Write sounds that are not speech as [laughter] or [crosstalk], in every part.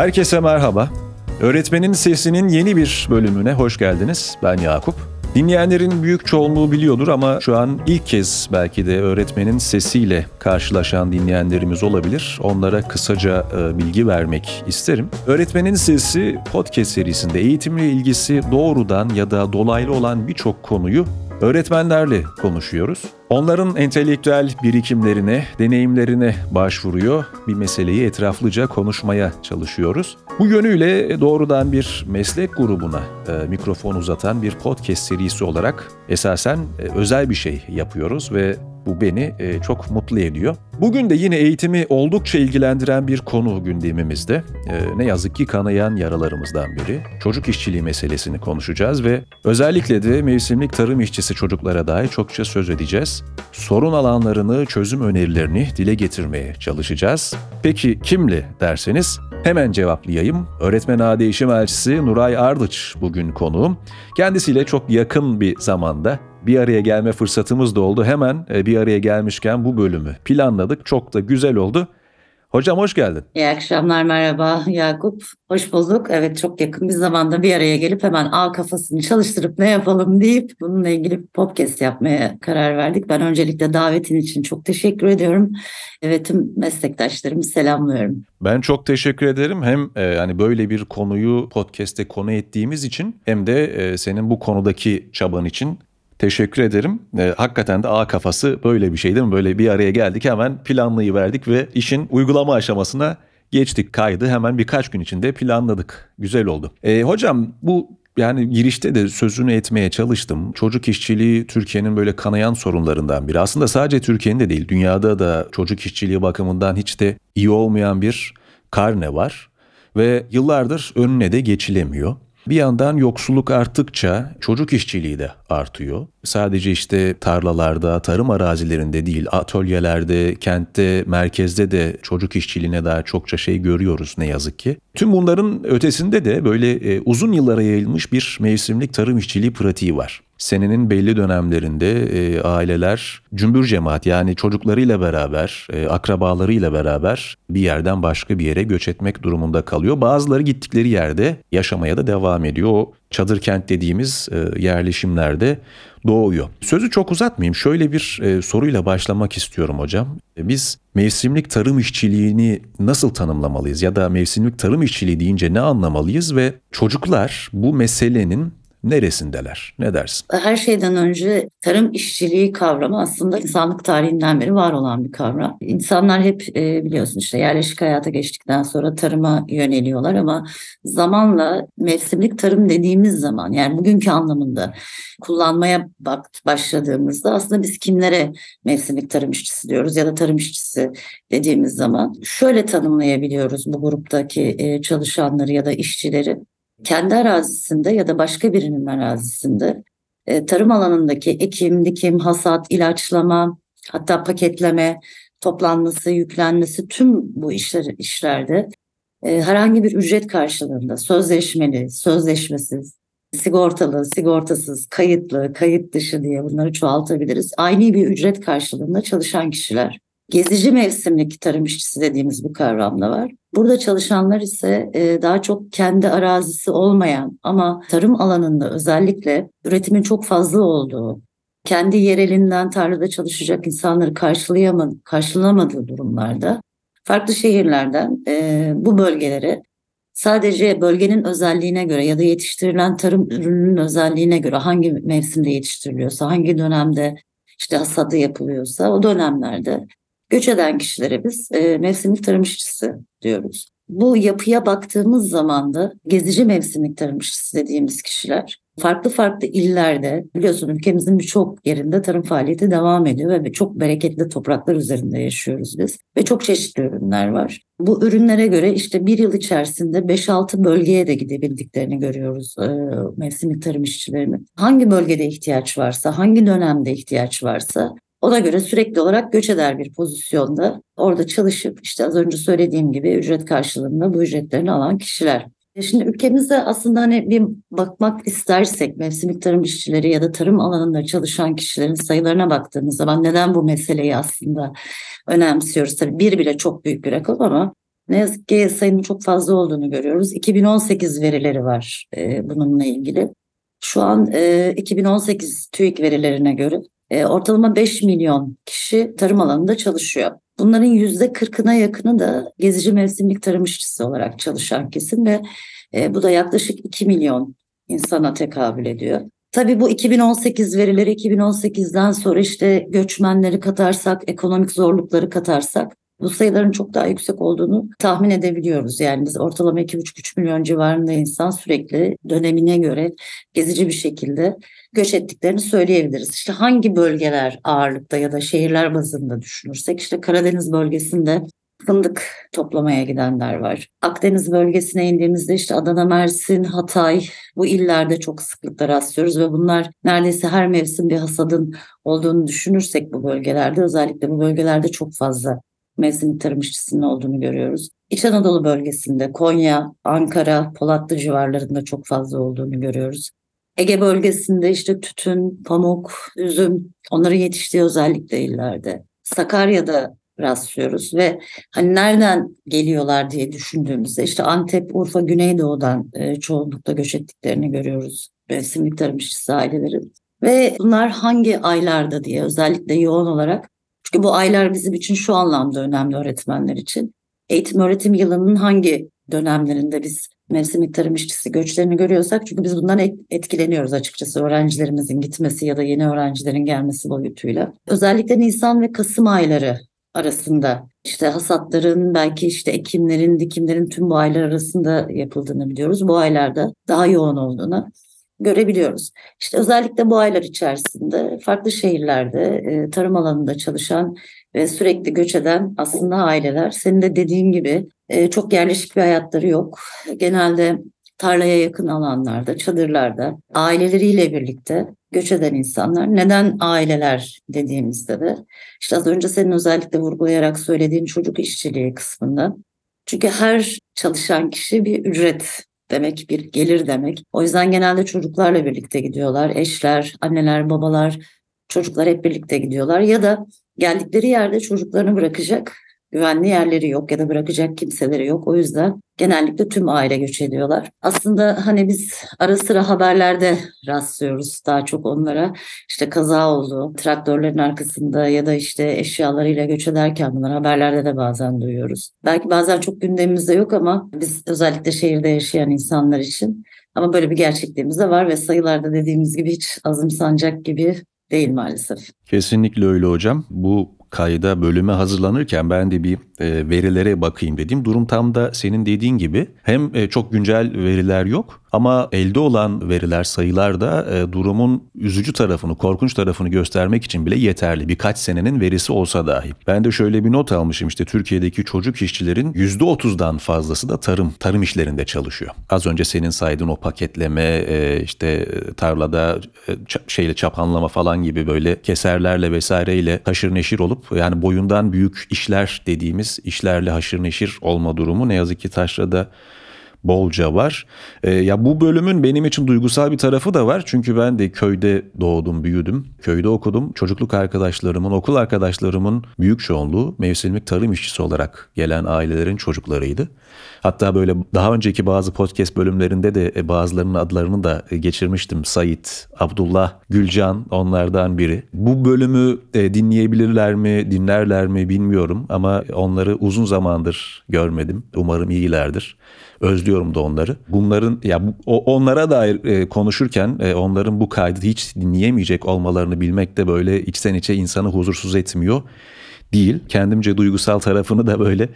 Herkese merhaba. Öğretmenin Sesi'nin yeni bir bölümüne hoş geldiniz. Ben Yakup. Dinleyenlerin büyük çoğunluğu biliyordur ama şu an ilk kez belki de öğretmenin sesiyle karşılaşan dinleyenlerimiz olabilir. Onlara kısaca e, bilgi vermek isterim. Öğretmenin Sesi podcast serisinde eğitimle ilgisi doğrudan ya da dolaylı olan birçok konuyu öğretmenlerle konuşuyoruz. Onların entelektüel birikimlerine, deneyimlerine başvuruyor. Bir meseleyi etraflıca konuşmaya çalışıyoruz. Bu yönüyle doğrudan bir meslek grubuna e, mikrofon uzatan bir podcast serisi olarak esasen e, özel bir şey yapıyoruz ve bu beni e, çok mutlu ediyor. Bugün de yine eğitimi oldukça ilgilendiren bir konu gündemimizde. E, ne yazık ki kanayan yaralarımızdan biri. Çocuk işçiliği meselesini konuşacağız ve özellikle de mevsimlik tarım işçisi çocuklara dair çokça söz edeceğiz. Sorun alanlarını, çözüm önerilerini dile getirmeye çalışacağız. Peki kimle derseniz Hemen cevaplayayım. Öğretmen ağ değişim elçisi Nuray Ardıç bugün konuğum. Kendisiyle çok yakın bir zamanda bir araya gelme fırsatımız da oldu. Hemen e, bir araya gelmişken bu bölümü planladık. Çok da güzel oldu. Hocam hoş geldin. İyi akşamlar merhaba Yakup. Hoş bulduk. Evet çok yakın bir zamanda bir araya gelip hemen A kafasını çalıştırıp ne yapalım deyip bununla ilgili podcast yapmaya karar verdik. Ben öncelikle davetin için çok teşekkür ediyorum. Evet tüm meslektaşlarımı selamlıyorum. Ben çok teşekkür ederim. Hem e, hani böyle bir konuyu podcast'te konu ettiğimiz için hem de e, senin bu konudaki çaban için Teşekkür ederim. E, hakikaten de A kafası böyle bir şey değil mi? Böyle bir araya geldik hemen planlayı verdik ve işin uygulama aşamasına geçtik kaydı. Hemen birkaç gün içinde planladık. Güzel oldu. E, hocam bu yani girişte de sözünü etmeye çalıştım. Çocuk işçiliği Türkiye'nin böyle kanayan sorunlarından biri. Aslında sadece Türkiye'nin de değil, dünyada da çocuk işçiliği bakımından hiç de iyi olmayan bir karne var ve yıllardır önüne de geçilemiyor. Bir yandan yoksulluk arttıkça çocuk işçiliği de artıyor. Sadece işte tarlalarda, tarım arazilerinde değil, atölyelerde, kentte, merkezde de çocuk işçiliğine dair çokça şey görüyoruz ne yazık ki. Tüm bunların ötesinde de böyle e, uzun yıllara yayılmış bir mevsimlik tarım işçiliği pratiği var senenin belli dönemlerinde e, aileler cümbür cemaat yani çocuklarıyla beraber, e, akrabalarıyla beraber bir yerden başka bir yere göç etmek durumunda kalıyor. Bazıları gittikleri yerde yaşamaya da devam ediyor. O çadır kent dediğimiz e, yerleşimlerde doğuyor. Sözü çok uzatmayayım. Şöyle bir e, soruyla başlamak istiyorum hocam. E, biz mevsimlik tarım işçiliğini nasıl tanımlamalıyız ya da mevsimlik tarım işçiliği deyince ne anlamalıyız ve çocuklar bu meselenin neresindeler? Ne dersin? Her şeyden önce tarım işçiliği kavramı aslında insanlık tarihinden beri var olan bir kavram. İnsanlar hep e, biliyorsun işte yerleşik hayata geçtikten sonra tarıma yöneliyorlar ama zamanla mevsimlik tarım dediğimiz zaman yani bugünkü anlamında kullanmaya bak başladığımızda aslında biz kimlere mevsimlik tarım işçisi diyoruz ya da tarım işçisi dediğimiz zaman şöyle tanımlayabiliyoruz bu gruptaki e, çalışanları ya da işçileri kendi arazisinde ya da başka birinin arazisinde e, tarım alanındaki ekim, dikim, hasat, ilaçlama, hatta paketleme, toplanması, yüklenmesi tüm bu işler, işlerde e, herhangi bir ücret karşılığında sözleşmeli, sözleşmesiz, sigortalı, sigortasız, kayıtlı, kayıt dışı diye bunları çoğaltabiliriz. Aynı bir ücret karşılığında çalışan kişiler. Gezici mevsimlik tarım işçisi dediğimiz bir kavram da var. Burada çalışanlar ise e, daha çok kendi arazisi olmayan ama tarım alanında özellikle üretimin çok fazla olduğu, kendi yerelinden tarlada çalışacak insanları karşılayamadı, karşılamadığı durumlarda farklı şehirlerden e, bu bölgelere sadece bölgenin özelliğine göre ya da yetiştirilen tarım ürününün özelliğine göre hangi mevsimde yetiştiriliyorsa, hangi dönemde işte hasadı yapılıyorsa o dönemlerde Göç eden kişilere biz e, mevsimlik tarım işçisi diyoruz. Bu yapıya baktığımız zaman da gezici mevsimlik tarım işçisi dediğimiz kişiler farklı farklı illerde biliyorsun ülkemizin birçok yerinde tarım faaliyeti devam ediyor ve çok bereketli topraklar üzerinde yaşıyoruz biz ve çok çeşitli ürünler var. Bu ürünlere göre işte bir yıl içerisinde 5-6 bölgeye de gidebildiklerini görüyoruz e, mevsimlik tarım işçilerinin. Hangi bölgede ihtiyaç varsa, hangi dönemde ihtiyaç varsa ona göre sürekli olarak göç eder bir pozisyonda orada çalışıp işte az önce söylediğim gibi ücret karşılığında bu ücretlerini alan kişiler. E şimdi ülkemizde aslında hani bir bakmak istersek mevsimlik tarım işçileri ya da tarım alanında çalışan kişilerin sayılarına baktığımız zaman neden bu meseleyi aslında önemsiyoruz? Tabii bir bile çok büyük bir rakam ama Ne yazık ki sayının çok fazla olduğunu görüyoruz. 2018 verileri var e, bununla ilgili. Şu an e, 2018 TÜİK verilerine göre e, ortalama 5 milyon kişi tarım alanında çalışıyor. Bunların %40'ına yakını da gezici mevsimlik tarım işçisi olarak çalışan kesim ve e, bu da yaklaşık 2 milyon insana tekabül ediyor. Tabii bu 2018 verileri 2018'den sonra işte göçmenleri katarsak, ekonomik zorlukları katarsak bu sayıların çok daha yüksek olduğunu tahmin edebiliyoruz. Yani biz ortalama 2,5-3 milyon civarında insan sürekli dönemine göre gezici bir şekilde göç ettiklerini söyleyebiliriz. İşte hangi bölgeler ağırlıkta ya da şehirler bazında düşünürsek işte Karadeniz bölgesinde fındık toplamaya gidenler var. Akdeniz bölgesine indiğimizde işte Adana, Mersin, Hatay bu illerde çok sıklıkla rastlıyoruz ve bunlar neredeyse her mevsim bir hasadın olduğunu düşünürsek bu bölgelerde özellikle bu bölgelerde çok fazla mevsim tarım olduğunu görüyoruz. İç Anadolu bölgesinde Konya, Ankara, Polatlı civarlarında çok fazla olduğunu görüyoruz. Ege bölgesinde işte tütün, pamuk, üzüm onların yetiştiği özellikle illerde. Sakarya'da rastlıyoruz ve hani nereden geliyorlar diye düşündüğümüzde işte Antep, Urfa, Güneydoğu'dan e, çoğunlukla göç ettiklerini görüyoruz. Mevsimlik tarım işçisi aileleri. Ve bunlar hangi aylarda diye özellikle yoğun olarak çünkü bu aylar bizim için şu anlamda önemli öğretmenler için. Eğitim öğretim yılının hangi dönemlerinde biz mevsimlik tarım işçisi göçlerini görüyorsak çünkü biz bundan etkileniyoruz açıkçası öğrencilerimizin gitmesi ya da yeni öğrencilerin gelmesi boyutuyla. Özellikle Nisan ve Kasım ayları arasında işte hasatların belki işte ekimlerin, dikimlerin tüm bu aylar arasında yapıldığını biliyoruz. Bu aylarda daha yoğun olduğunu görebiliyoruz. İşte özellikle bu aylar içerisinde farklı şehirlerde e, tarım alanında çalışan ve sürekli göç eden aslında aileler senin de dediğin gibi e, çok yerleşik bir hayatları yok. Genelde tarlaya yakın alanlarda, çadırlarda aileleriyle birlikte göç eden insanlar. Neden aileler dediğimizde de işte az önce senin özellikle vurgulayarak söylediğin çocuk işçiliği kısmında. Çünkü her çalışan kişi bir ücret demek, bir gelir demek. O yüzden genelde çocuklarla birlikte gidiyorlar. Eşler, anneler, babalar, çocuklar hep birlikte gidiyorlar. Ya da geldikleri yerde çocuklarını bırakacak güvenli yerleri yok ya da bırakacak kimseleri yok. O yüzden genellikle tüm aile göç ediyorlar. Aslında hani biz ara sıra haberlerde rastlıyoruz daha çok onlara. İşte kaza oldu, traktörlerin arkasında ya da işte eşyalarıyla göç ederken bunlar haberlerde de bazen duyuyoruz. Belki bazen çok gündemimizde yok ama biz özellikle şehirde yaşayan insanlar için ama böyle bir gerçekliğimiz de var ve sayılarda dediğimiz gibi hiç azımsanacak gibi değil maalesef. Kesinlikle öyle hocam. Bu kayda bölüme hazırlanırken ben de bir e, verilere bakayım dedim. Durum tam da senin dediğin gibi. Hem e, çok güncel veriler yok ama elde olan veriler, sayılar da e, durumun üzücü tarafını, korkunç tarafını göstermek için bile yeterli. Birkaç senenin verisi olsa dahi. Ben de şöyle bir not almışım işte Türkiye'deki çocuk işçilerin %30'dan fazlası da tarım, tarım işlerinde çalışıyor. Az önce senin saydığın o paketleme, işte tarlada şeyle çapanlama falan gibi böyle keserlerle vesaireyle haşır neşir olup yani boyundan büyük işler dediğimiz işlerle haşır neşir olma durumu ne yazık ki Taşra'da bolca var. E, ya bu bölümün benim için duygusal bir tarafı da var. Çünkü ben de köyde doğdum, büyüdüm. Köyde okudum. Çocukluk arkadaşlarımın, okul arkadaşlarımın büyük çoğunluğu mevsimlik tarım işçisi olarak gelen ailelerin çocuklarıydı. Hatta böyle daha önceki bazı podcast bölümlerinde de e, bazılarının adlarını da e, geçirmiştim. Sait, Abdullah, Gülcan onlardan biri. Bu bölümü e, dinleyebilirler mi, dinlerler mi bilmiyorum ama onları uzun zamandır görmedim. Umarım iyilerdir. Özlüyorum da onları. Bunların ya onlara dair konuşurken onların bu kaydı hiç dinleyemeyecek olmalarını bilmek de böyle içten içe insanı huzursuz etmiyor değil. Kendimce duygusal tarafını da böyle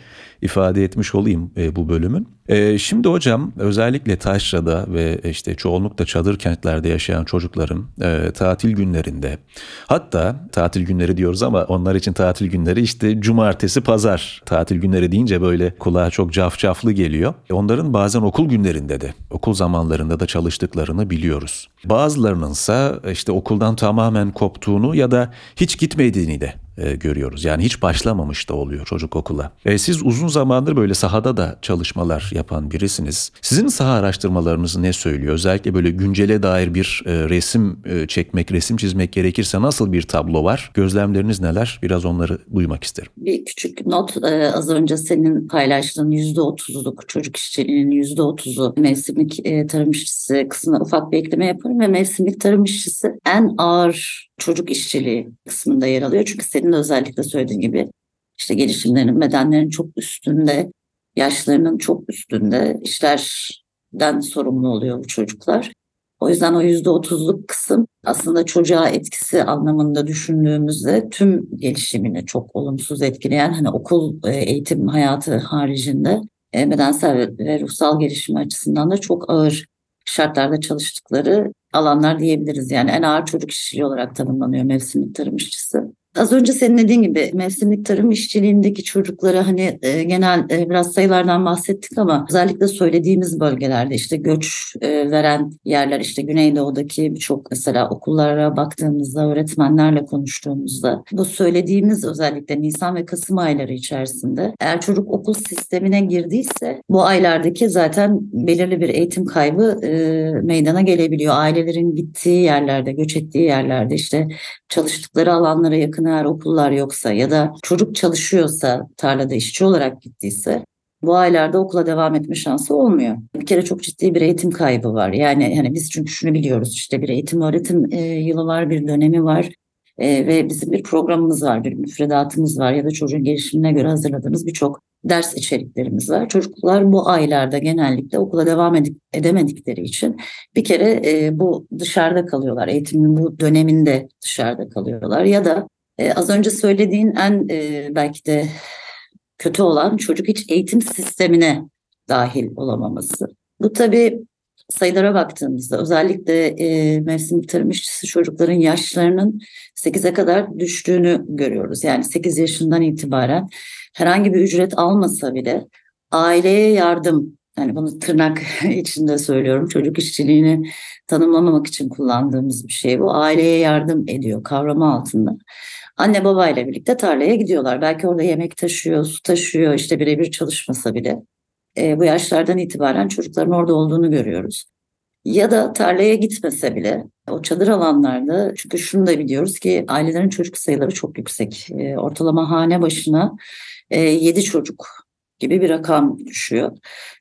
ifade etmiş olayım e, bu bölümün. E, şimdi hocam özellikle Taşra'da ve işte çoğunlukla çadır kentlerde yaşayan çocukların e, tatil günlerinde hatta tatil günleri diyoruz ama onlar için tatil günleri işte cumartesi pazar tatil günleri deyince böyle kulağa çok cafcaflı geliyor. Onların bazen okul günlerinde de okul zamanlarında da çalıştıklarını biliyoruz. Bazılarının ise işte okuldan tamamen koptuğunu ya da hiç gitmediğini de e, görüyoruz. Yani hiç başlamamış da oluyor çocuk okula. E, siz uzun zamandır böyle sahada da çalışmalar yapan birisiniz. Sizin saha araştırmalarınız ne söylüyor? Özellikle böyle güncele dair bir e, resim e, çekmek, resim çizmek gerekirse nasıl bir tablo var? Gözlemleriniz neler? Biraz onları duymak isterim. Bir küçük not e, az önce senin paylaştığın %30'luk çocuk işçiliğinin %30'u mevsimlik e, tarım işçisi kısmına ufak bir ekleme yaparım ve mevsimlik tarım işçisi en ağır çocuk işçiliği kısmında yer alıyor. Çünkü senin de özellikle söylediğin gibi işte gelişimlerinin, bedenlerin çok üstünde, yaşlarının çok üstünde işlerden sorumlu oluyor bu çocuklar. O yüzden o yüzde otuzluk kısım aslında çocuğa etkisi anlamında düşündüğümüzde tüm gelişimini çok olumsuz etkileyen hani okul e, eğitim hayatı haricinde e, bedensel ve ruhsal gelişimi açısından da çok ağır şartlarda çalıştıkları alanlar diyebiliriz. Yani en ağır çocuk işçiliği olarak tanımlanıyor mevsimlik tarım işçisi. Az önce senin dediğin gibi mevsimlik tarım işçiliğindeki çocuklara hani e, genel e, biraz sayılardan bahsettik ama özellikle söylediğimiz bölgelerde işte göç e, veren yerler işte Güneydoğu'daki birçok mesela okullara baktığımızda öğretmenlerle konuştuğumuzda bu söylediğimiz özellikle Nisan ve Kasım ayları içerisinde eğer çocuk okul sistemine girdiyse bu aylardaki zaten belirli bir eğitim kaybı e, meydana gelebiliyor. Ailelerin gittiği yerlerde, göç ettiği yerlerde işte çalıştıkları alanlara yakın eğer okullar yoksa ya da çocuk çalışıyorsa tarlada işçi olarak gittiyse bu aylarda okula devam etme şansı olmuyor. Bir kere çok ciddi bir eğitim kaybı var. Yani hani biz çünkü şunu biliyoruz işte bir eğitim öğretim e, yılı var, bir dönemi var. E, ve bizim bir programımız var, bir müfredatımız var ya da çocuğun gelişimine göre hazırladığımız birçok ders içeriklerimiz var. Çocuklar bu aylarda genellikle okula devam edip, edemedikleri için bir kere e, bu dışarıda kalıyorlar. Eğitimin bu döneminde dışarıda kalıyorlar ya da e, az önce söylediğin en e, belki de kötü olan çocuk hiç eğitim sistemine dahil olamaması. Bu tabii sayılara baktığımızda özellikle e, mevsimlik tarım işçisi çocukların yaşlarının 8'e kadar düştüğünü görüyoruz. Yani 8 yaşından itibaren herhangi bir ücret almasa bile aileye yardım yani bunu tırnak [laughs] içinde söylüyorum. Çocuk işçiliğini tanımlamamak için kullandığımız bir şey bu. Aileye yardım ediyor kavramı altında. Anne babayla birlikte tarlaya gidiyorlar. Belki orada yemek taşıyor, su taşıyor, işte birebir çalışmasa bile. E, bu yaşlardan itibaren çocukların orada olduğunu görüyoruz. Ya da tarlaya gitmese bile o çadır alanlarda çünkü şunu da biliyoruz ki ailelerin çocuk sayıları çok yüksek. E, ortalama hane başına e, 7 çocuk gibi bir rakam düşüyor.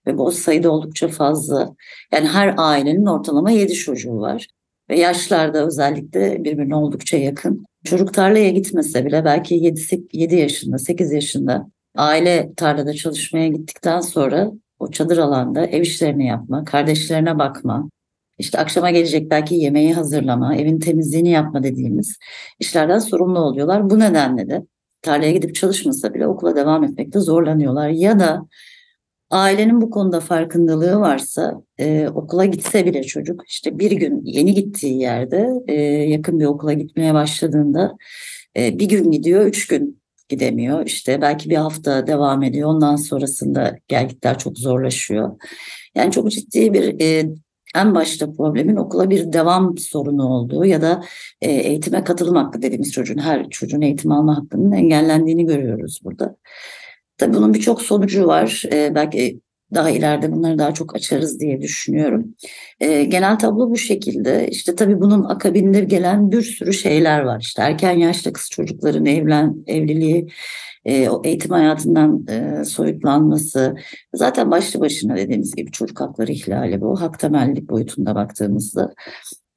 Ve bu sayıda oldukça fazla. Yani her ailenin ortalama 7 çocuğu var. Ve yaşlarda özellikle birbirine oldukça yakın. Çocuk tarlaya gitmese bile belki 7, 7 yaşında, 8 yaşında aile tarlada çalışmaya gittikten sonra o çadır alanda ev işlerini yapma, kardeşlerine bakma, işte akşama gelecek belki yemeği hazırlama, evin temizliğini yapma dediğimiz işlerden sorumlu oluyorlar. Bu nedenle de tarlaya gidip çalışmasa bile okula devam etmekte zorlanıyorlar. Ya da ailenin bu konuda farkındalığı varsa e, okula gitse bile çocuk işte bir gün yeni gittiği yerde e, yakın bir okula gitmeye başladığında e, bir gün gidiyor, üç gün gidemiyor. İşte belki bir hafta devam ediyor. Ondan sonrasında gelgitler çok zorlaşıyor. Yani çok ciddi bir e, en başta problemin okula bir devam sorunu olduğu ya da e, eğitime katılım hakkı dediğimiz çocuğun her çocuğun eğitim alma hakkının engellendiğini görüyoruz burada. Tabii bunun birçok sonucu var. E, belki daha ileride bunları daha çok açarız diye düşünüyorum. E, genel tablo bu şekilde. İşte tabii bunun akabinde gelen bir sürü şeyler var. İşte erken yaşta kız çocukların evlen evliliği, e, o eğitim hayatından e, soyutlanması, zaten başlı başına dediğimiz gibi çocuk hakları ihlali bu. Hak temellik boyutunda baktığımızda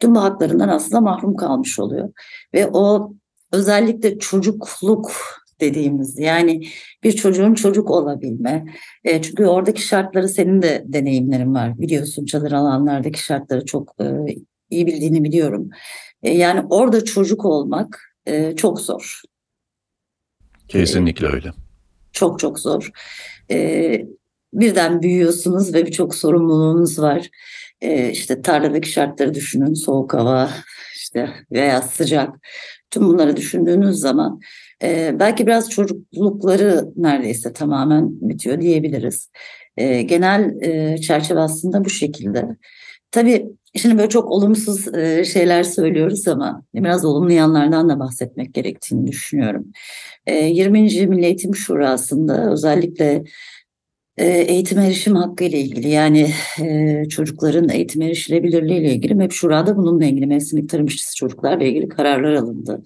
tüm bu haklarından aslında mahrum kalmış oluyor. Ve o özellikle çocukluk dediğimiz yani bir çocuğun çocuk olabilme. E, çünkü oradaki şartları senin de deneyimlerin var. Biliyorsun çadır alanlardaki şartları çok e, iyi bildiğini biliyorum. E, yani orada çocuk olmak e, çok zor. Kesinlikle öyle. Çok çok zor. E, birden büyüyorsunuz ve birçok sorumluluğunuz var. E, işte tarladaki şartları düşünün, soğuk hava, işte veya sıcak. Tüm bunları düşündüğünüz zaman e, belki biraz çocuklukları neredeyse tamamen bitiyor diyebiliriz. E, genel e, çerçeve aslında bu şekilde. Tabii Şimdi böyle çok olumsuz e, şeyler söylüyoruz ama biraz olumlu yanlardan da bahsetmek gerektiğini düşünüyorum. 20. E, Milli Eğitim Şurası'nda özellikle e, eğitim erişim hakkı ile ilgili yani çocukların eğitim erişilebilirliği ile ilgili hep şurada bununla ilgili mevsimlik tarım işçisi çocuklarla ilgili kararlar alındı.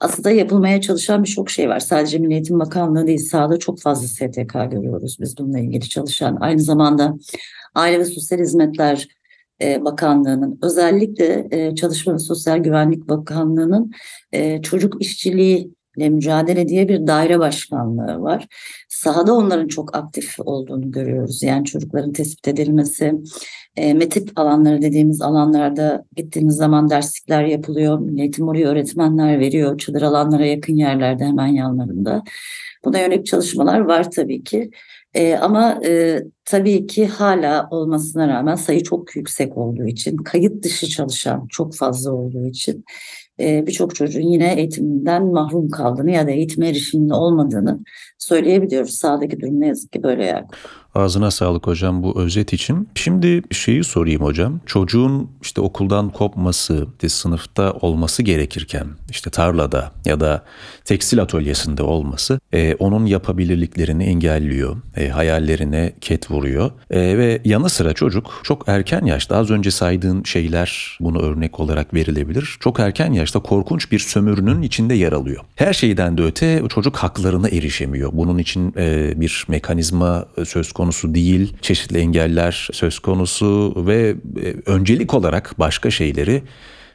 Aslında yapılmaya çalışan birçok şey var. Sadece Milli Eğitim Bakanlığı değil, sahada çok fazla STK görüyoruz biz bununla ilgili çalışan. Aynı zamanda Aile ve Sosyal Hizmetler e, Bakanlığı'nın özellikle e, Çalışma ve Sosyal Güvenlik Bakanlığı'nın e, çocuk işçiliği ile mücadele diye bir daire başkanlığı var. Sahada onların çok aktif olduğunu görüyoruz. Yani çocukların tespit edilmesi, e, metip alanları dediğimiz alanlarda gittiğimiz zaman derslikler yapılıyor. Milli oraya öğretmenler veriyor. Çadır alanlara yakın yerlerde hemen yanlarında. Buna yönelik çalışmalar var tabii ki. E, ama e, tabii ki hala olmasına rağmen sayı çok yüksek olduğu için, kayıt dışı çalışan çok fazla olduğu için e, birçok çocuğun yine eğitiminden mahrum kaldığını ya da eğitim erişiminde olmadığını söyleyebiliyoruz. Sağdaki durum ne yazık ki böyle yani. Ağzına sağlık hocam bu özet için. Şimdi şeyi sorayım hocam. Çocuğun işte okuldan kopması, işte sınıfta olması gerekirken işte tarlada ya da tekstil atölyesinde olması e, onun yapabilirliklerini engelliyor. E, hayallerine ket vuruyor. E, ve yanı sıra çocuk çok erken yaşta az önce saydığın şeyler bunu örnek olarak verilebilir. Çok erken yaşta korkunç bir sömürünün içinde yer alıyor. Her şeyden de öte çocuk haklarına erişemiyor. Bunun için e, bir mekanizma söz konusu değil. Çeşitli engeller söz konusu ve e, öncelik olarak başka şeyleri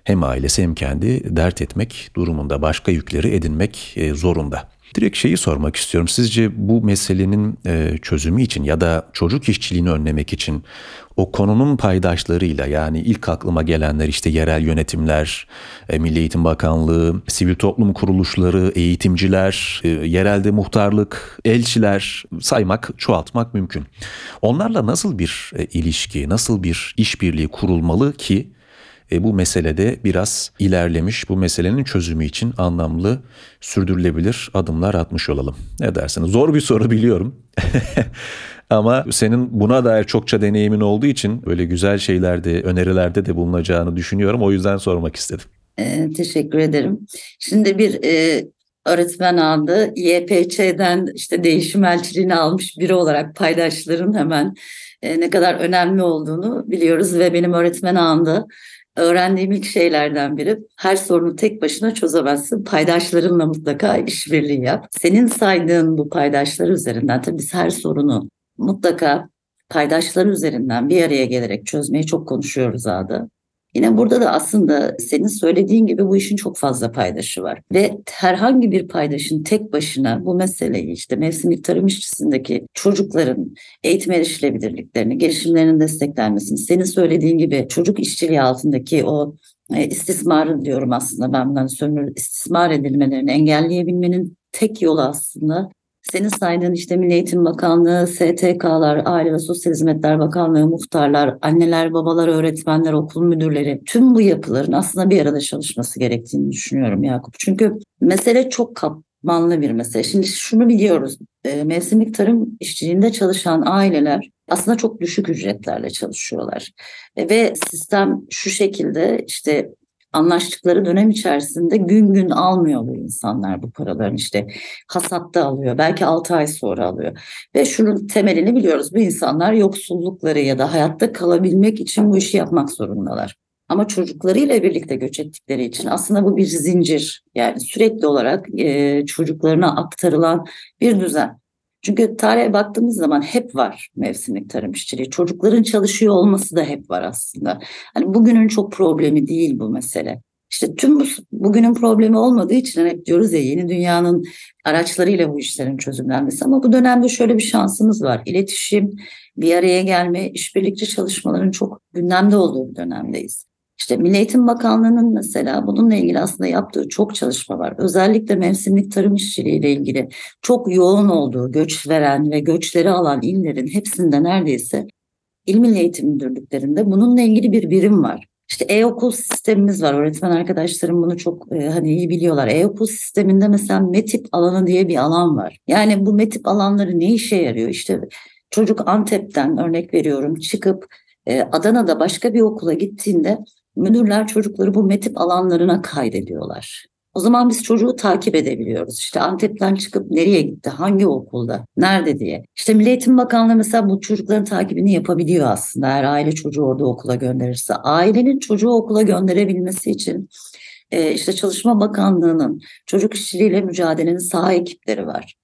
hem ailesi hem kendi dert etmek durumunda başka yükleri edinmek e, zorunda. Direkt şeyi sormak istiyorum. Sizce bu meselenin e, çözümü için ya da çocuk işçiliğini önlemek için o konunun paydaşlarıyla yani ilk aklıma gelenler işte yerel yönetimler, e, Milli Eğitim Bakanlığı, sivil toplum kuruluşları, eğitimciler, e, yerelde muhtarlık, elçiler saymak, çoğaltmak mümkün. Onlarla nasıl bir ilişki, nasıl bir işbirliği kurulmalı ki e, bu meselede biraz ilerlemiş, bu meselenin çözümü için anlamlı, sürdürülebilir adımlar atmış olalım. Ne dersiniz? Zor bir soru biliyorum. [laughs] Ama senin buna dair çokça deneyimin olduğu için böyle güzel şeylerde, önerilerde de bulunacağını düşünüyorum. O yüzden sormak istedim. E, teşekkür ederim. Şimdi bir e, öğretmen aldı. YPÇ'den işte değişim elçiliğini almış biri olarak paydaşların hemen e, ne kadar önemli olduğunu biliyoruz ve benim öğretmen ağımda öğrendiğim ilk şeylerden biri her sorunu tek başına çözemezsin. Paydaşlarınla mutlaka işbirliği yap. Senin saydığın bu paydaşlar üzerinden tabii biz her sorunu mutlaka paydaşlar üzerinden bir araya gelerek çözmeyi çok konuşuyoruz Ağda. Yine burada da aslında senin söylediğin gibi bu işin çok fazla paydaşı var. Ve herhangi bir paydaşın tek başına bu meseleyi işte mevsimlik tarım işçisindeki çocukların eğitim erişilebilirliklerini, gelişimlerinin desteklenmesini, senin söylediğin gibi çocuk işçiliği altındaki o e, istismarı diyorum aslında ben bundan sömür istismar edilmelerini engelleyebilmenin tek yolu aslında senin saydığın işte Milli Eğitim Bakanlığı, STK'lar, Aile ve Sosyal Hizmetler Bakanlığı, muhtarlar, anneler, babalar, öğretmenler, okul müdürleri tüm bu yapıların aslında bir arada çalışması gerektiğini düşünüyorum Yakup. Çünkü mesele çok kapmanlı bir mesele. Şimdi şunu biliyoruz. E, mevsimlik tarım işçiliğinde çalışan aileler aslında çok düşük ücretlerle çalışıyorlar. E, ve sistem şu şekilde işte anlaştıkları dönem içerisinde gün gün almıyor bu insanlar bu paraların işte hasatta alıyor belki 6 ay sonra alıyor ve şunun temelini biliyoruz bu insanlar yoksullukları ya da hayatta kalabilmek için bu işi yapmak zorundalar. Ama çocuklarıyla birlikte göç ettikleri için aslında bu bir zincir yani sürekli olarak e, çocuklarına aktarılan bir düzen. Çünkü tarihe baktığımız zaman hep var mevsimlik tarım işçiliği. Çocukların çalışıyor olması da hep var aslında. Hani bugünün çok problemi değil bu mesele. İşte tüm bu bugünün problemi olmadığı için hep diyoruz ya yeni dünyanın araçlarıyla bu işlerin çözümlenmesi. Ama bu dönemde şöyle bir şansımız var. İletişim, bir araya gelme, işbirlikçi çalışmaların çok gündemde olduğu bir dönemdeyiz. İşte Milli Eğitim Bakanlığı'nın mesela bununla ilgili aslında yaptığı çok çalışma var. Özellikle mevsimlik tarım işçiliği ile ilgili çok yoğun olduğu göç veren ve göçleri alan illerin hepsinde neredeyse İl Milli Eğitim Müdürlüklerinde bununla ilgili bir birim var. İşte e-okul sistemimiz var. Öğretmen arkadaşlarım bunu çok e, hani iyi biliyorlar. E-okul sisteminde mesela METIP alanı diye bir alan var. Yani bu METIP alanları ne işe yarıyor? İşte çocuk Antep'ten örnek veriyorum çıkıp E, Adana'da başka bir okula gittiğinde müdürler çocukları bu metip alanlarına kaydediyorlar. O zaman biz çocuğu takip edebiliyoruz. İşte Antep'ten çıkıp nereye gitti, hangi okulda, nerede diye. İşte Milli Eğitim Bakanlığı mesela bu çocukların takibini yapabiliyor aslında. Eğer aile çocuğu orada okula gönderirse. Ailenin çocuğu okula gönderebilmesi için e, işte Çalışma Bakanlığı'nın çocuk işçiliğiyle mücadelenin saha ekipleri var.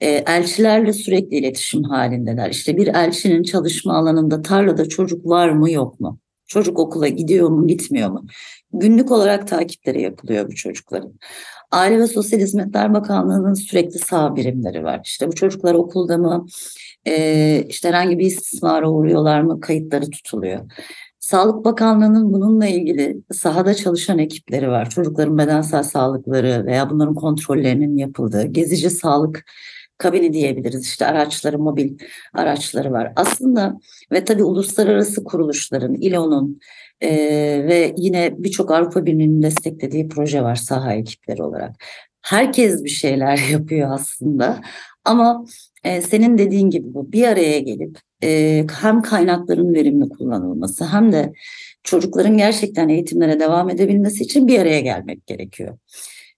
E, elçilerle sürekli iletişim halindeler. İşte bir elçinin çalışma alanında tarlada çocuk var mı yok mu? Çocuk okula gidiyor mu gitmiyor mu? Günlük olarak takipleri yapılıyor bu çocukların. Aile ve Sosyal Hizmetler Bakanlığı'nın sürekli sağ birimleri var. İşte bu çocuklar okulda mı, e, işte herhangi bir istismara uğruyorlar mı kayıtları tutuluyor. Sağlık Bakanlığı'nın bununla ilgili sahada çalışan ekipleri var. Çocukların bedensel sağlıkları veya bunların kontrollerinin yapıldığı gezici sağlık kabini diyebiliriz. İşte araçları, mobil araçları var. Aslında ve tabii uluslararası kuruluşların, İLO'nun e, ve yine birçok Avrupa Birliği'nin desteklediği proje var saha ekipleri olarak. Herkes bir şeyler [laughs] yapıyor aslında ama e, senin dediğin gibi bu bir araya gelip e, hem kaynakların verimli kullanılması hem de çocukların gerçekten eğitimlere devam edebilmesi için bir araya gelmek gerekiyor.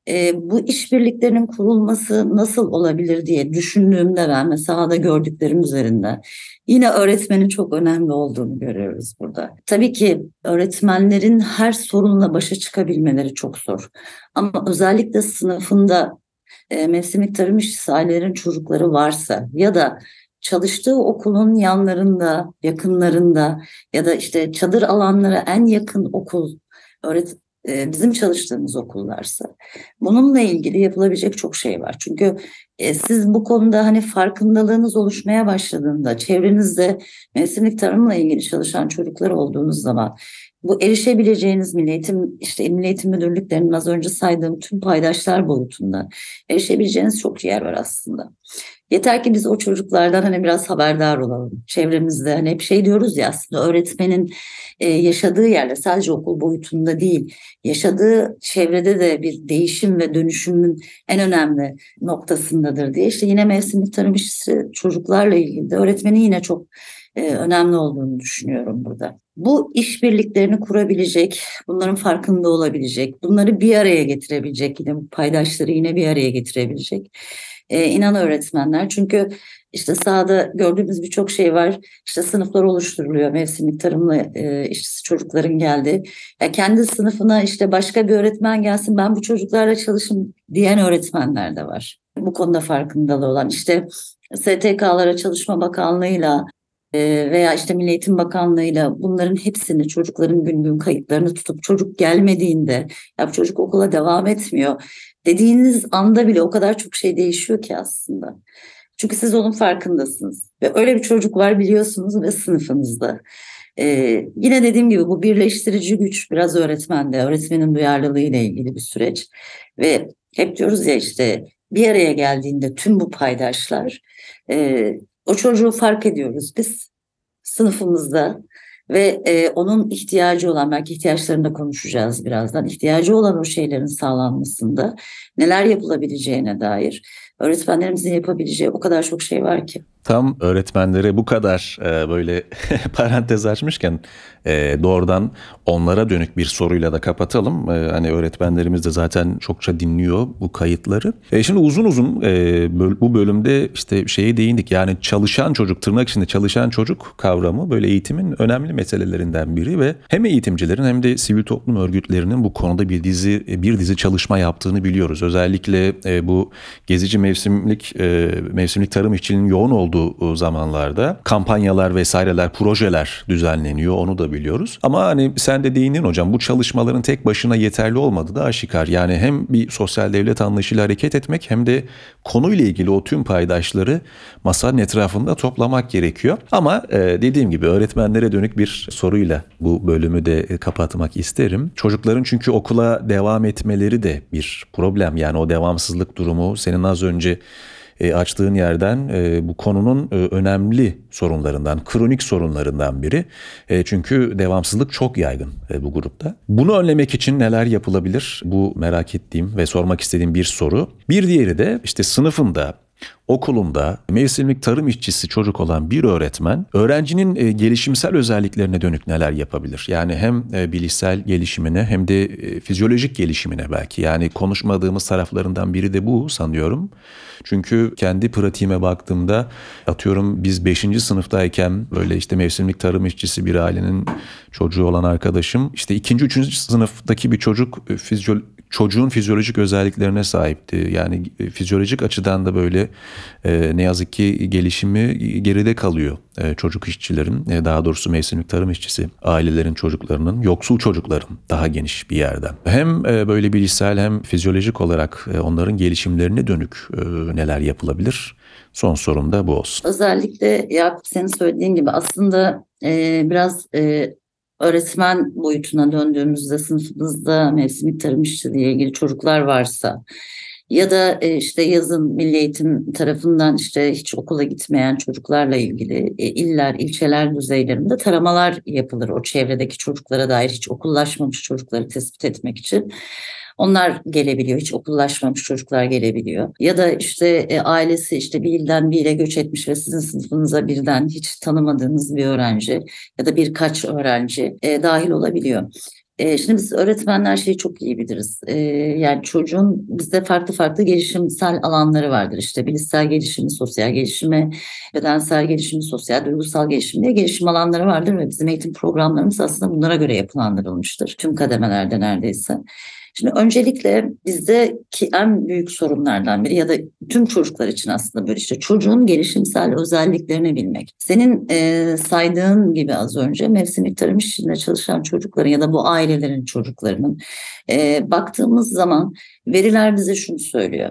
E, bu işbirliklerinin kurulması nasıl olabilir diye düşündüğümde ben mesela da gördüklerim üzerinde yine öğretmenin çok önemli olduğunu görüyoruz burada. Tabii ki öğretmenlerin her sorunla başa çıkabilmeleri çok zor. Ama özellikle sınıfında e, mevsimlik tarım işçisi ailelerin çocukları varsa ya da çalıştığı okulun yanlarında, yakınlarında ya da işte çadır alanlara en yakın okul öğret bizim çalıştığımız okullarsa bununla ilgili yapılabilecek çok şey var. Çünkü e, siz bu konuda hani farkındalığınız oluşmaya başladığında çevrenizde mevsimlik tarımla ilgili çalışan çocuklar olduğunuz zaman bu erişebileceğiniz Milli Eğitim, işte Milli Eğitim Müdürlüklerinin az önce saydığım tüm paydaşlar boyutunda erişebileceğiniz çok yer var aslında. Yeter ki biz o çocuklardan hani biraz haberdar olalım. Çevremizde hani hep şey diyoruz ya aslında öğretmenin e, yaşadığı yerde sadece okul boyutunda değil, yaşadığı çevrede de bir değişim ve dönüşümün en önemli noktasındadır diye. İşte yine mevsimlik tarım işçisi çocuklarla ilgili de öğretmenin yine çok e, önemli olduğunu düşünüyorum burada. Bu işbirliklerini kurabilecek, bunların farkında olabilecek, bunları bir araya getirebilecek, yine paydaşları yine bir araya getirebilecek e, inan öğretmenler. Çünkü işte sahada gördüğümüz birçok şey var. İşte sınıflar oluşturuluyor. Mevsimlik tarımla e, işçisi çocukların geldi. Ya kendi sınıfına işte başka bir öğretmen gelsin ben bu çocuklarla çalışım diyen öğretmenler de var. Bu konuda farkındalığı olan işte STK'lara Çalışma Bakanlığı'yla e, veya işte Milli Eğitim Bakanlığı'yla bunların hepsini çocukların gün gün kayıtlarını tutup çocuk gelmediğinde ya çocuk okula devam etmiyor dediğiniz anda bile o kadar çok şey değişiyor ki aslında. Çünkü siz onun farkındasınız. Ve öyle bir çocuk var biliyorsunuz ve sınıfınızda. Ee, yine dediğim gibi bu birleştirici güç biraz öğretmende, öğretmenin duyarlılığı ile ilgili bir süreç. Ve hep diyoruz ya işte bir araya geldiğinde tüm bu paydaşlar e, o çocuğu fark ediyoruz biz sınıfımızda ve e, onun ihtiyacı olan belki ihtiyaçlarını da konuşacağız birazdan ihtiyacı olan o şeylerin sağlanmasında neler yapılabileceğine dair öğretmenlerimizin yapabileceği o kadar çok şey var ki. Tam öğretmenlere bu kadar e, böyle [laughs] parantez açmışken e, doğrudan onlara dönük bir soruyla da kapatalım. E, hani öğretmenlerimiz de zaten çokça dinliyor bu kayıtları. E, şimdi uzun uzun e, bu bölümde işte şeye değindik. Yani çalışan çocuk, tırnak içinde çalışan çocuk kavramı böyle eğitimin önemli meselelerinden biri ve hem eğitimcilerin hem de sivil toplum örgütlerinin bu konuda bir dizi bir dizi çalışma yaptığını biliyoruz. Özellikle e, bu gezici mevsimlik e, mevsimlik tarım işçiliğinin yoğun olduğu zamanlarda kampanyalar vesaireler, projeler düzenleniyor. Onu da biliyoruz. Ama hani sen de değindin hocam bu çalışmaların tek başına yeterli olmadığı da aşikar. Yani hem bir sosyal devlet anlayışıyla hareket etmek hem de konuyla ilgili o tüm paydaşları masanın etrafında toplamak gerekiyor. Ama e, dediğim gibi öğretmenlere dönük bir soruyla bu bölümü de kapatmak isterim. Çocukların çünkü okula devam etmeleri de bir problem. Yani o devamsızlık durumu senin az önce e, açtığın yerden e, bu konunun e, önemli sorunlarından, kronik sorunlarından biri. E, çünkü devamsızlık çok yaygın e, bu grupta. Bunu önlemek için neler yapılabilir? Bu merak ettiğim ve sormak istediğim bir soru. Bir diğeri de işte sınıfında Okulunda mevsimlik tarım işçisi çocuk olan bir öğretmen öğrencinin e, gelişimsel özelliklerine dönük neler yapabilir? Yani hem e, bilişsel gelişimine hem de e, fizyolojik gelişimine belki. Yani konuşmadığımız taraflarından biri de bu sanıyorum. Çünkü kendi pratiğime baktığımda atıyorum biz 5. sınıftayken böyle işte mevsimlik tarım işçisi bir ailenin çocuğu olan arkadaşım işte 2. 3. sınıftaki bir çocuk fizyo çocuğun fizyolojik özelliklerine sahipti. Yani fizyolojik açıdan da böyle e, ne yazık ki gelişimi geride kalıyor e, çocuk işçilerin e, daha doğrusu mevsimlik tarım işçisi ailelerin çocuklarının yoksul çocukların daha geniş bir yerden. Hem e, böyle bilişsel hem fizyolojik olarak e, onların gelişimlerine dönük e, neler yapılabilir? Son sorum da bu olsun. Özellikle Yakup senin söylediğin gibi aslında e, biraz e, öğretmen boyutuna döndüğümüzde sınıfımızda mevsimlik tarım işçiliği ilgili çocuklar varsa ya da e, işte yazın milli eğitim tarafından işte hiç okula gitmeyen çocuklarla ilgili e, iller, ilçeler düzeylerinde taramalar yapılır o çevredeki çocuklara dair hiç okullaşmamış çocukları tespit etmek için. Onlar gelebiliyor. Hiç okullaşmamış çocuklar gelebiliyor. Ya da işte e, ailesi işte bir ilden bir ile göç etmiş ve sizin sınıfınıza birden hiç tanımadığınız bir öğrenci ya da birkaç öğrenci e, dahil olabiliyor. E, şimdi biz öğretmenler şeyi çok iyi biliriz. E, yani çocuğun bizde farklı farklı gelişimsel alanları vardır. İşte bilişsel gelişimi, sosyal gelişimi, bedensel gelişimi, sosyal duygusal gelişimi diye gelişim alanları vardır ve bizim eğitim programlarımız aslında bunlara göre yapılandırılmıştır. Tüm kademelerde neredeyse. Şimdi öncelikle bizdeki en büyük sorunlardan biri ya da tüm çocuklar için aslında böyle işte çocuğun gelişimsel özelliklerini bilmek. Senin e, saydığın gibi az önce mevsimlik tarım işinde çalışan çocukların ya da bu ailelerin çocuklarının e, baktığımız zaman veriler bize şunu söylüyor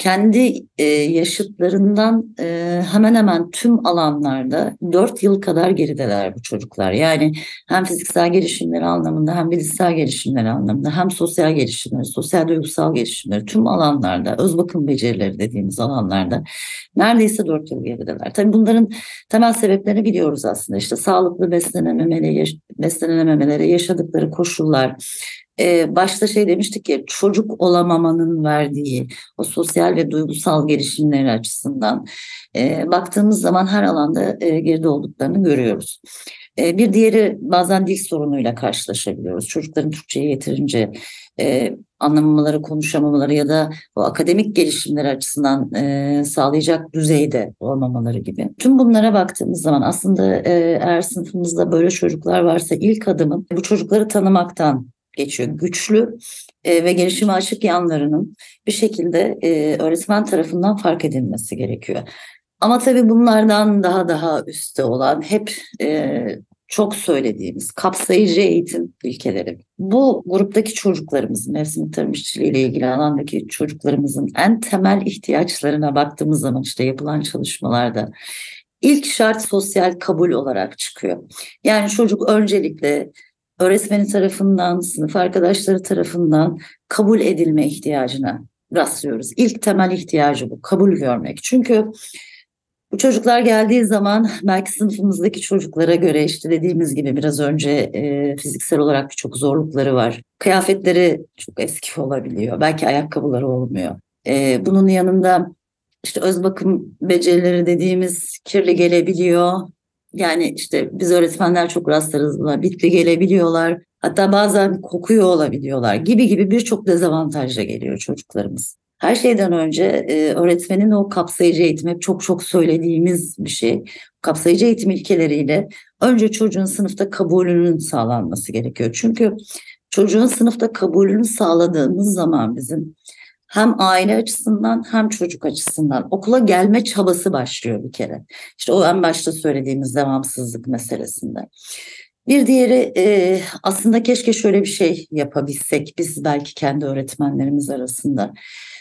kendi e, yaşıtlarından e, hemen hemen tüm alanlarda 4 yıl kadar gerideler bu çocuklar. Yani hem fiziksel gelişimleri anlamında hem bilişsel gelişimleri anlamında hem sosyal gelişimleri, sosyal duygusal gelişimleri tüm alanlarda, öz bakım becerileri dediğimiz alanlarda neredeyse 4 yıl gerideler. Tabii bunların temel sebeplerini biliyoruz aslında. İşte sağlıklı beslenememeleri, beslenememeleri, yaşadıkları koşullar, ee, başta şey demiştik ya çocuk olamamanın verdiği o sosyal ve duygusal gelişimleri açısından e, baktığımız zaman her alanda e, geride olduklarını görüyoruz. E, bir diğeri bazen dil sorunuyla karşılaşabiliyoruz. Çocukların Türkçeyi yeterince e, anlamamaları, konuşamamaları ya da o akademik gelişimleri açısından e, sağlayacak düzeyde olmamaları gibi. Tüm bunlara baktığımız zaman aslında e, eğer sınıfımızda böyle çocuklar varsa ilk adımın bu çocukları tanımaktan geçiyor. Güçlü e, ve gelişime açık yanlarının bir şekilde e, öğretmen tarafından fark edilmesi gerekiyor. Ama tabii bunlardan daha daha üstte olan hep e, çok söylediğimiz kapsayıcı eğitim ilkeleri. Bu gruptaki çocuklarımızın, mevsim tarım işçiliği ile ilgili alandaki çocuklarımızın en temel ihtiyaçlarına baktığımız zaman işte yapılan çalışmalarda ilk şart sosyal kabul olarak çıkıyor. Yani çocuk öncelikle öğretmeni tarafından, sınıf arkadaşları tarafından kabul edilme ihtiyacına rastlıyoruz. İlk temel ihtiyacı bu, kabul görmek. Çünkü bu çocuklar geldiği zaman belki sınıfımızdaki çocuklara göre işte dediğimiz gibi biraz önce e, fiziksel olarak çok zorlukları var. Kıyafetleri çok eski olabiliyor. Belki ayakkabıları olmuyor. E, bunun yanında işte öz bakım becerileri dediğimiz kirli gelebiliyor. Yani işte biz öğretmenler çok rastlarız buna. Bitli gelebiliyorlar. Hatta bazen kokuyor olabiliyorlar gibi gibi birçok dezavantajla geliyor çocuklarımız. Her şeyden önce e, öğretmenin o kapsayıcı eğitim hep çok çok söylediğimiz bir şey. Kapsayıcı eğitim ilkeleriyle önce çocuğun sınıfta kabulünün sağlanması gerekiyor. Çünkü çocuğun sınıfta kabulünü sağladığımız zaman bizim hem aile açısından hem çocuk açısından okula gelme çabası başlıyor bir kere. İşte o en başta söylediğimiz devamsızlık meselesinde. Bir diğeri e, aslında keşke şöyle bir şey yapabilsek biz belki kendi öğretmenlerimiz arasında.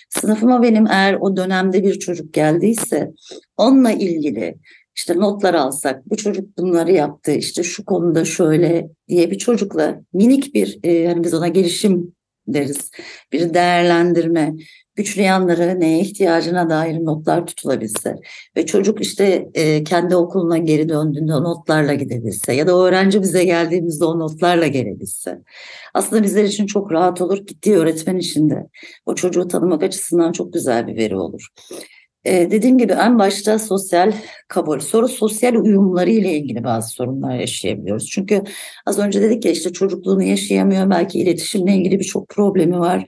Sınıfıma benim eğer o dönemde bir çocuk geldiyse onunla ilgili işte notlar alsak bu çocuk bunları yaptı işte şu konuda şöyle diye bir çocukla minik bir e, hani biz ona gelişim deriz. Bir değerlendirme, güçlü yanları neye ihtiyacına dair notlar tutulabilse ve çocuk işte e, kendi okuluna geri döndüğünde o notlarla gidebilse ya da öğrenci bize geldiğimizde o notlarla gelebilse aslında bizler için çok rahat olur. Gittiği öğretmen işinde o çocuğu tanımak açısından çok güzel bir veri olur. Ee, dediğim gibi en başta sosyal kabul, sonra sosyal uyumları ile ilgili bazı sorunlar yaşayabiliyoruz. Çünkü az önce dedik ya işte çocukluğunu yaşayamıyor, belki iletişimle ilgili birçok problemi var.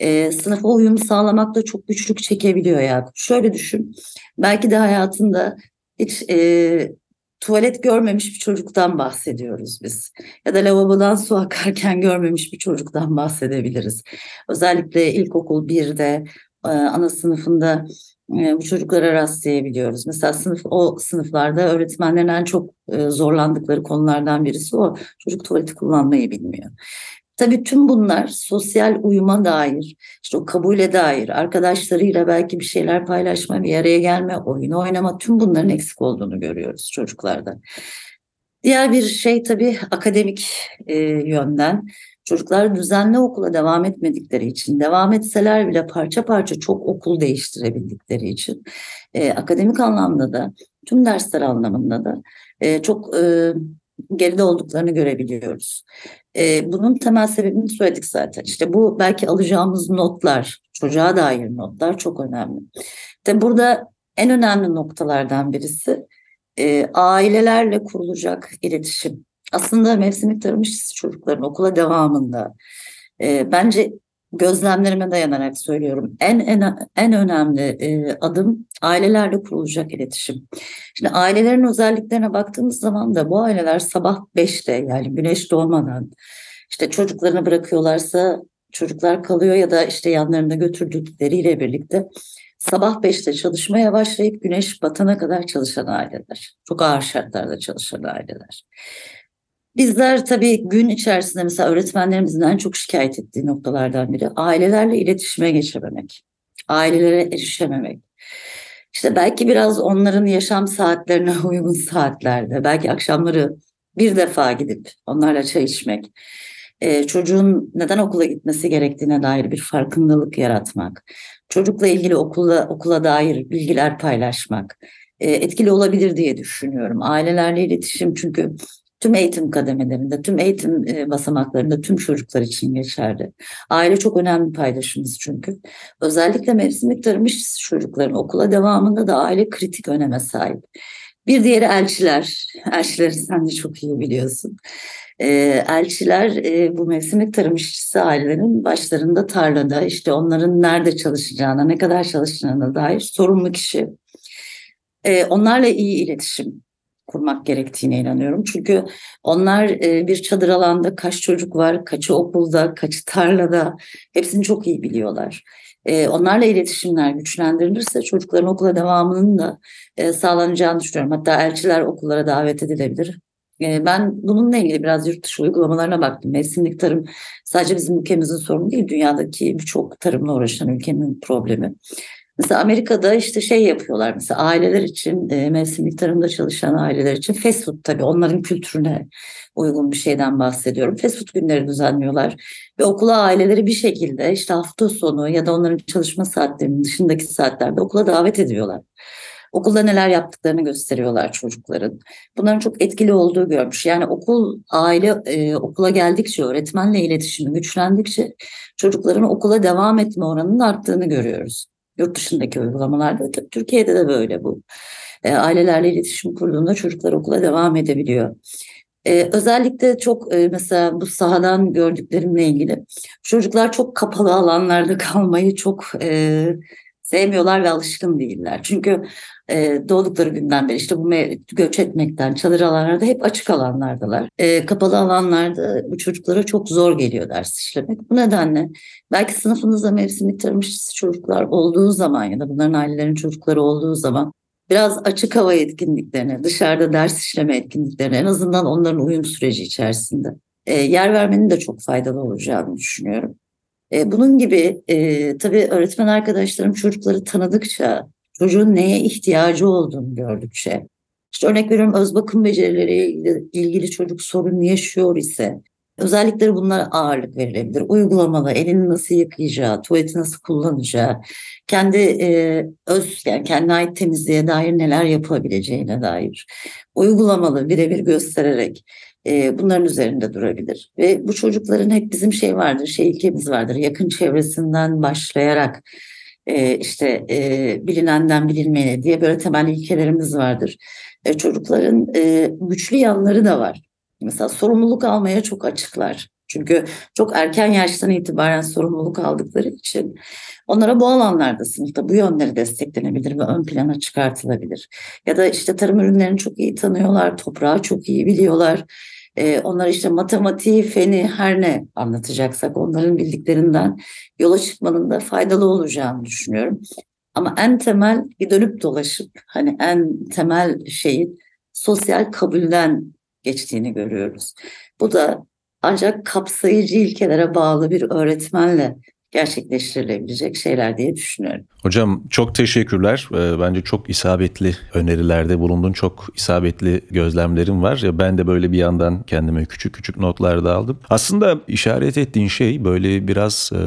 Ee, sınıfa uyum sağlamakta çok güçlük çekebiliyor Yakup. Şöyle düşün, belki de hayatında hiç e, tuvalet görmemiş bir çocuktan bahsediyoruz biz. Ya da lavabodan su akarken [laughs] görmemiş bir çocuktan bahsedebiliriz. Özellikle ilkokul 1'de, e, ana sınıfında bu çocuklara rastlayabiliyoruz. Mesela sınıf o sınıflarda öğretmenlerin en çok e, zorlandıkları konulardan birisi o. Çocuk tuvaleti kullanmayı bilmiyor. Tabii tüm bunlar sosyal uyuma dair, işte o kabule dair, arkadaşlarıyla belki bir şeyler paylaşma, bir araya gelme, oyun oynama, tüm bunların eksik olduğunu görüyoruz çocuklarda. Diğer bir şey tabii akademik e, yönden. Çocuklar düzenli okula devam etmedikleri için, devam etseler bile parça parça çok okul değiştirebildikleri için, e, akademik anlamda da, tüm dersler anlamında da e, çok e, geride olduklarını görebiliyoruz. E, bunun temel sebebini söyledik zaten. İşte bu belki alacağımız notlar, çocuğa dair notlar çok önemli. Tabi burada en önemli noktalardan birisi e, ailelerle kurulacak iletişim. Aslında mevsimlik tarım işçisi çocukların okula devamında e, bence gözlemlerime dayanarak söylüyorum. En en en önemli e, adım ailelerle kurulacak iletişim. Şimdi ailelerin özelliklerine baktığımız zaman da bu aileler sabah 5'te yani güneş doğmadan işte çocuklarını bırakıyorlarsa çocuklar kalıyor ya da işte yanlarında götürdükleriyle birlikte sabah 5'te çalışmaya başlayıp güneş batana kadar çalışan aileler. Çok ağır şartlarda çalışan aileler. Bizler tabii gün içerisinde mesela öğretmenlerimizin en çok şikayet ettiği noktalardan biri ailelerle iletişime geçememek, ailelere erişememek. İşte belki biraz onların yaşam saatlerine [laughs] uygun saatlerde, belki akşamları bir defa gidip onlarla çay içmek, çocuğun neden okula gitmesi gerektiğine dair bir farkındalık yaratmak, çocukla ilgili okula, okula dair bilgiler paylaşmak etkili olabilir diye düşünüyorum. Ailelerle iletişim çünkü tüm eğitim kademelerinde, tüm eğitim basamaklarında tüm çocuklar için geçerli. Aile çok önemli paydaşımız çünkü. Özellikle mevsimlik tarım işçisi çocukların okula devamında da aile kritik öneme sahip. Bir diğeri elçiler. Elçileri sen de çok iyi biliyorsun. elçiler bu mevsimlik tarım işçisi ailelerin başlarında tarlada işte onların nerede çalışacağına, ne kadar çalışacağına dair sorumlu kişi. onlarla iyi iletişim kurmak gerektiğine inanıyorum. Çünkü onlar e, bir çadır alanda kaç çocuk var, kaçı okulda, kaçı tarlada hepsini çok iyi biliyorlar. E, onlarla iletişimler güçlendirilirse çocukların okula devamının da e, sağlanacağını düşünüyorum. Hatta elçiler okullara davet edilebilir. Ben bununla ilgili biraz yurt dışı uygulamalarına baktım. Mevsimlik tarım sadece bizim ülkemizin sorunu değil, dünyadaki birçok tarımla uğraşan ülkenin problemi. Mesela Amerika'da işte şey yapıyorlar mesela aileler için e, mevsimlik tarımda çalışan aileler için fast food tabii onların kültürüne uygun bir şeyden bahsediyorum. Fast food günleri düzenliyorlar ve okula aileleri bir şekilde işte hafta sonu ya da onların çalışma saatlerinin dışındaki saatlerde okula davet ediyorlar. Okulda neler yaptıklarını gösteriyorlar çocukların. Bunların çok etkili olduğu görmüş. Yani okul, aile e, okula geldikçe, öğretmenle iletişimi güçlendikçe çocukların okula devam etme oranının arttığını görüyoruz. Yurt dışındaki uygulamalarda Türkiye'de de böyle bu. E, ailelerle iletişim kurduğunda çocuklar okula devam edebiliyor. E, özellikle çok e, mesela bu sahadan gördüklerimle ilgili çocuklar çok kapalı alanlarda [laughs] kalmayı çok e, sevmiyorlar ve alışkın değiller. Çünkü e, doğdukları günden beri işte bu göç etmekten çadır alanlarda hep açık alanlardalar. E, kapalı alanlarda bu çocuklara çok zor geliyor ders işlemek. Bu nedenle belki sınıfınızda mevsimlik tarım çocuklar olduğu zaman ya da bunların ailelerin çocukları olduğu zaman biraz açık hava etkinliklerine, dışarıda ders işleme etkinliklerine en azından onların uyum süreci içerisinde e, yer vermenin de çok faydalı olacağını düşünüyorum. E, bunun gibi e, tabii öğretmen arkadaşlarım çocukları tanıdıkça, çocuğun neye ihtiyacı olduğunu gördükçe, işte örnek veriyorum öz bakım becerileriyle ilgili çocuk sorun yaşıyor ise özellikleri bunlara ağırlık verilebilir. Uygulamalı, elini nasıl yıkayacağı, tuvaleti nasıl kullanacağı, kendi e, öz yani kendine ait temizliğe dair neler yapabileceğine dair uygulamalı birebir göstererek e, bunların üzerinde durabilir. Ve bu çocukların hep bizim şey vardır, şey ilkemiz vardır. Yakın çevresinden başlayarak e, işte e, bilinenden bilinmeyene diye böyle temel ilkelerimiz vardır. E, çocukların e, güçlü yanları da var. Mesela sorumluluk almaya çok açıklar. Çünkü çok erken yaştan itibaren sorumluluk aldıkları için onlara bu alanlarda sınıfta bu yönleri desteklenebilir ve ön plana çıkartılabilir. Ya da işte tarım ürünlerini çok iyi tanıyorlar, toprağı çok iyi biliyorlar. Onlar işte matematiği, feni her ne anlatacaksak onların bildiklerinden yola çıkmanın da faydalı olacağını düşünüyorum. Ama en temel bir dönüp dolaşıp hani en temel şeyin sosyal kabulden geçtiğini görüyoruz. Bu da ancak kapsayıcı ilkelere bağlı bir öğretmenle gerçekleştirilebilecek şeyler diye düşünüyorum. Hocam çok teşekkürler. Ee, bence çok isabetli önerilerde bulundun. Çok isabetli gözlemlerim var. Ben de böyle bir yandan kendime küçük küçük notlar da aldım. Aslında işaret ettiğin şey böyle biraz e,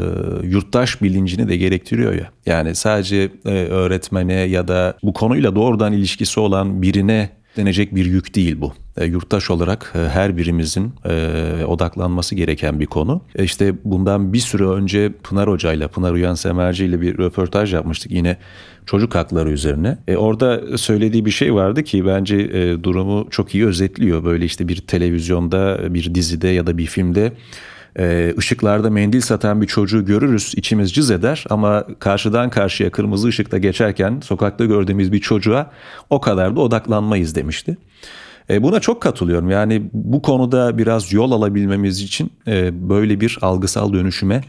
yurttaş bilincini de gerektiriyor ya. Yani sadece e, öğretmene ya da bu konuyla doğrudan ilişkisi olan birine denecek bir yük değil bu. E, yurttaş olarak e, her birimizin e, odaklanması gereken bir konu. İşte bundan bir süre önce Pınar Hoca ile Pınar Uyan Semerci ile bir röportaj yapmıştık yine çocuk hakları üzerine. E, orada söylediği bir şey vardı ki bence durumu çok iyi özetliyor. Böyle işte bir televizyonda, bir dizide ya da bir filmde ışıklarda mendil satan bir çocuğu görürüz içimiz cız eder ama karşıdan karşıya kırmızı ışıkta geçerken sokakta gördüğümüz bir çocuğa o kadar da odaklanmayız demişti. E, buna çok katılıyorum. Yani bu konuda biraz yol alabilmemiz için e, böyle bir algısal dönüşüme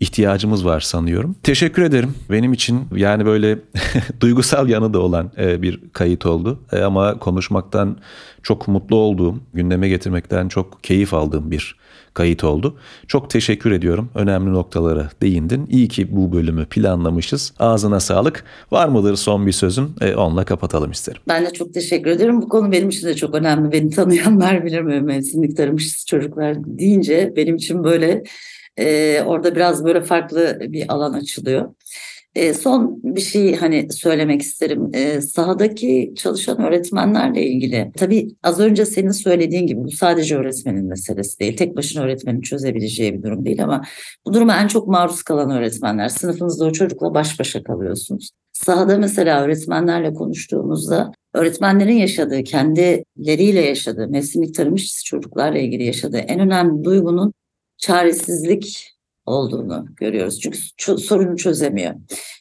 ihtiyacımız var sanıyorum. Teşekkür ederim. Benim için yani böyle [laughs] duygusal yanı da olan e, bir kayıt oldu. Ama konuşmaktan çok mutlu olduğum, gündeme getirmekten çok keyif aldığım bir kayıt oldu. Çok teşekkür ediyorum. Önemli noktalara değindin. İyi ki bu bölümü planlamışız. Ağzına sağlık. Var mıdır son bir sözün? E, onunla kapatalım isterim. Ben de çok teşekkür ederim. Bu konu benim için de çok önemli. Beni tanıyanlar bilir mi? Mevsimlik tarım çocuklar deyince benim için böyle e, orada biraz böyle farklı bir alan açılıyor. E, son bir şey hani söylemek isterim. E, sahadaki çalışan öğretmenlerle ilgili. Tabii az önce senin söylediğin gibi bu sadece öğretmenin meselesi değil. Tek başına öğretmenin çözebileceği bir durum değil ama bu duruma en çok maruz kalan öğretmenler. Sınıfınızda o çocukla baş başa kalıyorsunuz. Sahada mesela öğretmenlerle konuştuğumuzda öğretmenlerin yaşadığı, kendileriyle yaşadığı, mevsimlik tarım işçisi çocuklarla ilgili yaşadığı en önemli duygunun çaresizlik olduğunu görüyoruz. Çünkü sorunu çözemiyor.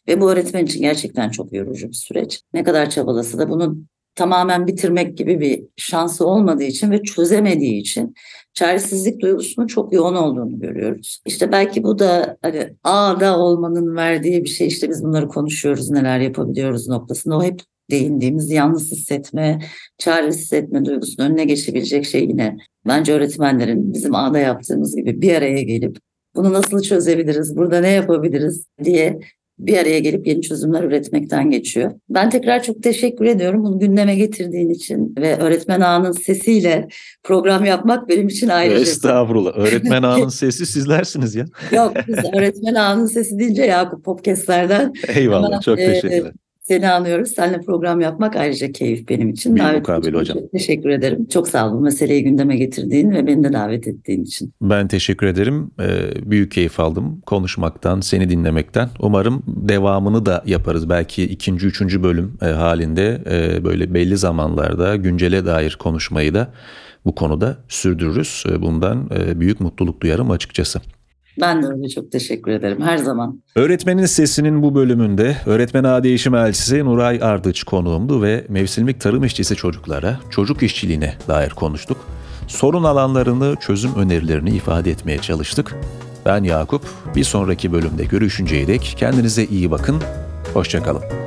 Ve bu öğretmen için gerçekten çok yorucu bir süreç. Ne kadar çabalasa da bunu tamamen bitirmek gibi bir şansı olmadığı için ve çözemediği için çaresizlik duygusunun çok yoğun olduğunu görüyoruz. İşte belki bu da hani A'da olmanın verdiği bir şey işte biz bunları konuşuyoruz neler yapabiliyoruz noktasında o hep değindiğimiz yalnız hissetme, çaresiz hissetme duygusunun önüne geçebilecek şey yine bence öğretmenlerin bizim A'da yaptığımız gibi bir araya gelip bunu nasıl çözebiliriz, burada ne yapabiliriz diye bir araya gelip yeni çözümler üretmekten geçiyor. Ben tekrar çok teşekkür ediyorum bunu gündeme getirdiğin için ve öğretmen ağının sesiyle program yapmak benim için ayrı. Estağfurullah. Öğretmen [laughs] ağının sesi sizlersiniz ya. Yok biz öğretmen ağının sesi deyince Yakup Popkestler'den. Eyvallah hemen, çok teşekkürler. E, seni anlıyoruz. Seninle program yapmak ayrıca keyif benim için. Büyük davet mukabele hocam. Teşekkür ederim. Çok sağ ol bu meseleyi gündeme getirdiğin ve beni de davet ettiğin için. Ben teşekkür ederim. Ee, büyük keyif aldım konuşmaktan, seni dinlemekten. Umarım devamını da yaparız. Belki ikinci, üçüncü bölüm e, halinde e, böyle belli zamanlarda güncele dair konuşmayı da bu konuda sürdürürüz. E, bundan büyük mutluluk duyarım açıkçası. Ben de öyle çok teşekkür ederim her zaman. Öğretmenin Sesi'nin bu bölümünde öğretmen ağ değişim elçisi Nuray Ardıç konuğumdu ve mevsimlik tarım işçisi çocuklara çocuk işçiliğine dair konuştuk. Sorun alanlarını, çözüm önerilerini ifade etmeye çalıştık. Ben Yakup. Bir sonraki bölümde görüşünceye dek kendinize iyi bakın. Hoşçakalın.